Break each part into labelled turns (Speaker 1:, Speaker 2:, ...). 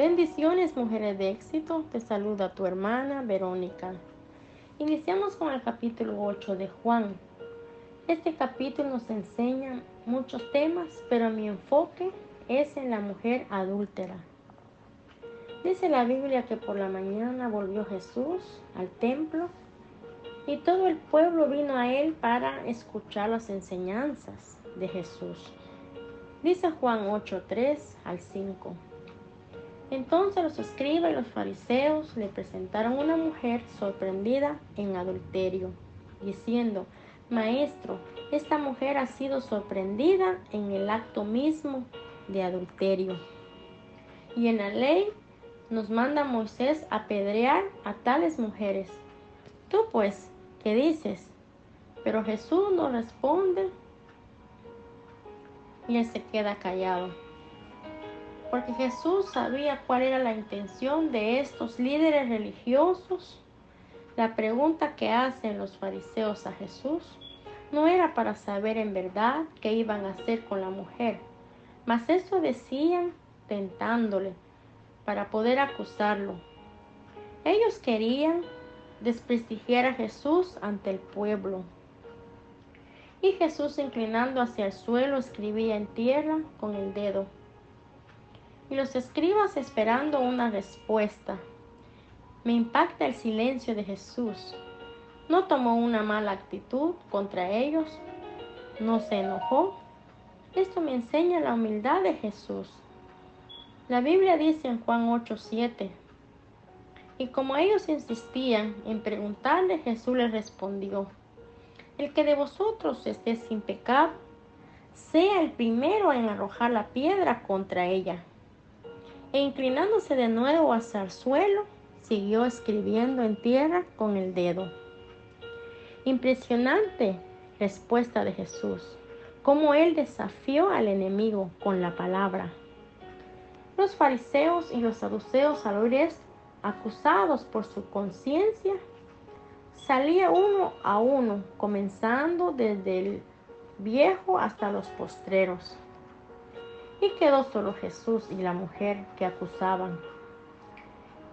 Speaker 1: Bendiciones, mujeres de éxito. Te saluda tu hermana Verónica. Iniciamos con el capítulo 8 de Juan. Este capítulo nos enseña muchos temas, pero mi enfoque es en la mujer adúltera. Dice la Biblia que por la mañana volvió Jesús al templo y todo el pueblo vino a él para escuchar las enseñanzas de Jesús. Dice Juan 8, 3 al 5. Entonces los escribas y los fariseos le presentaron una mujer sorprendida en adulterio, diciendo, Maestro, esta mujer ha sido sorprendida en el acto mismo de adulterio. Y en la ley nos manda Moisés apedrear a tales mujeres. Tú pues, ¿qué dices? Pero Jesús no responde y él se queda callado porque Jesús sabía cuál era la intención de estos líderes religiosos. La pregunta que hacen los fariseos a Jesús no era para saber en verdad qué iban a hacer con la mujer, mas eso decían tentándole para poder acusarlo. Ellos querían desprestigiar a Jesús ante el pueblo. Y Jesús inclinando hacia el suelo escribía en tierra con el dedo y los escribas esperando una respuesta. Me impacta el silencio de Jesús. No tomó una mala actitud contra ellos, no se enojó. Esto me enseña la humildad de Jesús. La Biblia dice en Juan 8:7, y como ellos insistían en preguntarle, Jesús les respondió, el que de vosotros esté sin pecado, sea el primero en arrojar la piedra contra ella. E inclinándose de nuevo hacia el suelo, siguió escribiendo en tierra con el dedo. Impresionante respuesta de Jesús, cómo él desafió al enemigo con la palabra. Los fariseos y los saduceos al oír acusados por su conciencia, salía uno a uno, comenzando desde el viejo hasta los postreros. Y quedó solo Jesús y la mujer que acusaban.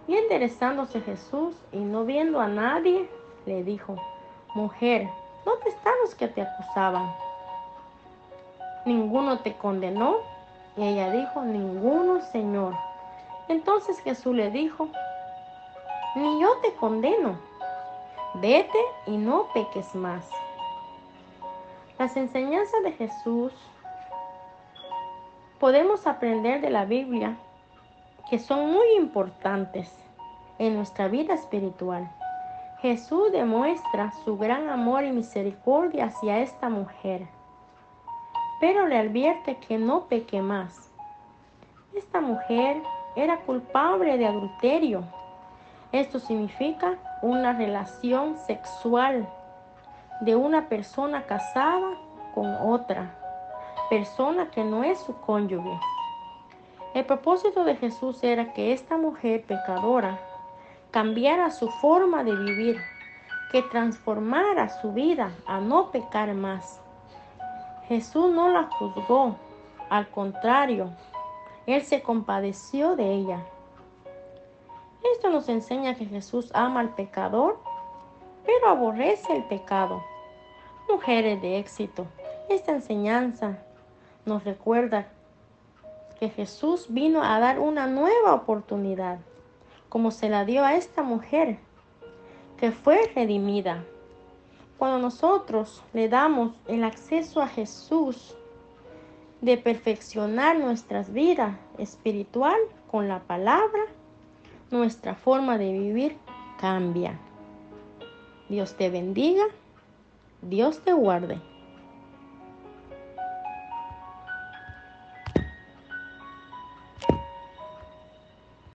Speaker 1: Y enderezándose Jesús y no viendo a nadie, le dijo, Mujer, ¿dónde están los que te acusaban? ¿Ninguno te condenó? Y ella dijo, Ninguno, Señor. Entonces Jesús le dijo, Ni yo te condeno. Vete y no peques más. Las enseñanzas de Jesús podemos aprender de la Biblia que son muy importantes en nuestra vida espiritual. Jesús demuestra su gran amor y misericordia hacia esta mujer, pero le advierte que no peque más. Esta mujer era culpable de adulterio. Esto significa una relación sexual de una persona casada con otra persona que no es su cónyuge. El propósito de Jesús era que esta mujer pecadora cambiara su forma de vivir, que transformara su vida a no pecar más. Jesús no la juzgó, al contrario, Él se compadeció de ella. Esto nos enseña que Jesús ama al pecador, pero aborrece el pecado. Mujeres de éxito, esta enseñanza nos recuerda que Jesús vino a dar una nueva oportunidad, como se la dio a esta mujer, que fue redimida. Cuando nosotros le damos el acceso a Jesús de perfeccionar nuestras vidas espiritual con la palabra, nuestra forma de vivir cambia. Dios te bendiga, Dios te guarde.